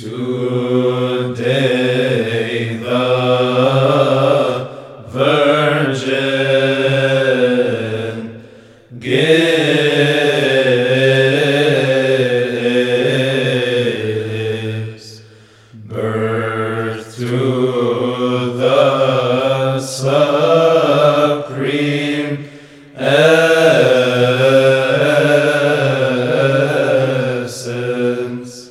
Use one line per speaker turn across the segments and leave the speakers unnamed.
Today the Virgin gives birth to the Supreme. Essence.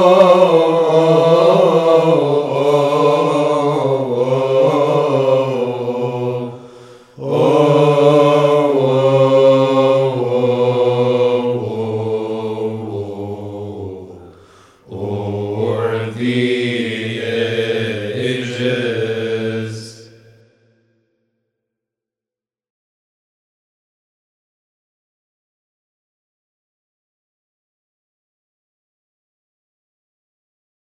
Cristo.